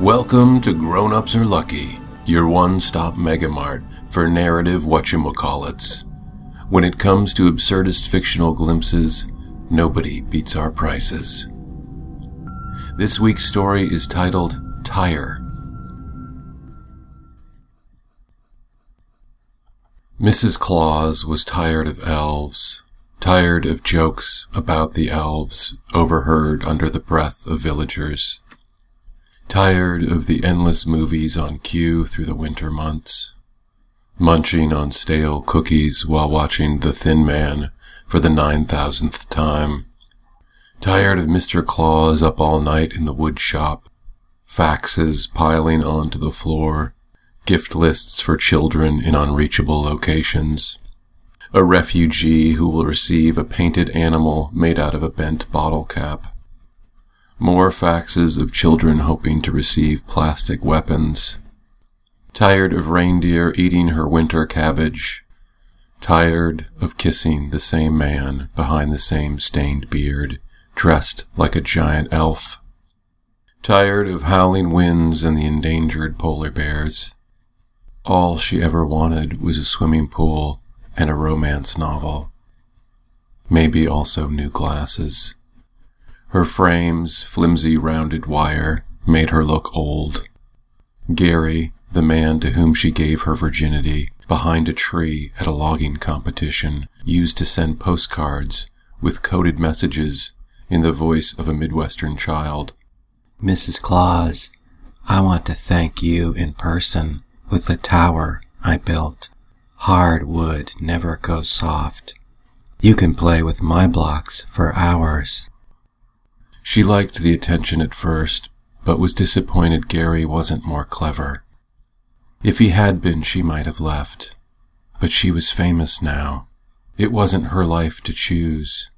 Welcome to Grown Ups Are Lucky, your one stop megamart for narrative whatchamacallits. When it comes to absurdist fictional glimpses, nobody beats our prices. This week's story is titled Tire. Mrs. Claus was tired of elves, tired of jokes about the elves overheard under the breath of villagers, tired of the endless movies on cue through the winter months, munching on stale cookies while watching The Thin Man for the nine thousandth time, tired of Mr. Claus up all night in the wood shop, faxes piling onto the floor, gift lists for children in unreachable locations, a refugee who will receive a painted animal made out of a bent bottle cap, more faxes of children hoping to receive plastic weapons, tired of reindeer eating her winter cabbage, tired of kissing the same man behind the same stained beard, dressed like a giant elf, tired of howling winds and the endangered polar bears, all she ever wanted was a swimming pool and a romance novel. Maybe also new glasses. Her frame's flimsy rounded wire made her look old. Gary, the man to whom she gave her virginity, behind a tree at a logging competition, used to send postcards with coded messages in the voice of a Midwestern child. Mrs. Claus, I want to thank you in person with the tower I built. Hard wood never goes soft. You can play with my blocks for hours. She liked the attention at first, but was disappointed Gary wasn't more clever. If he had been, she might have left. But she was famous now. It wasn't her life to choose.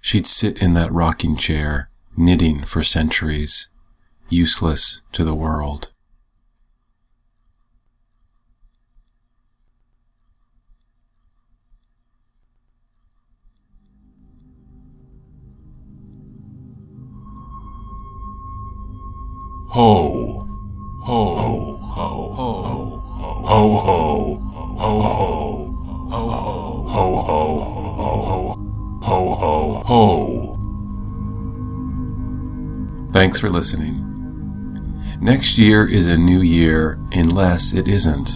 She'd sit in that rocking chair, knitting for centuries, useless to the world. Ho. Ho. Ho. Ho. Ho. Ho. Ho. Ho. Ho. Ho. Ho. Ho. Ho. Ho. Ho. Ho, ho, ho. Thanks for listening. Next year is a new year unless it isn't.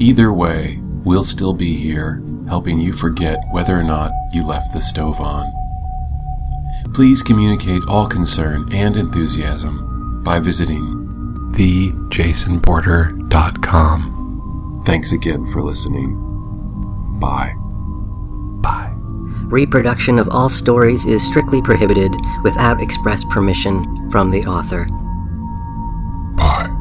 Either way, we'll still be here, helping you forget whether or not you left the stove on. Please communicate all concern and enthusiasm by visiting thejasonporter.com. Thanks again for listening. Bye. Bye. Reproduction of all stories is strictly prohibited without express permission from the author. Bye.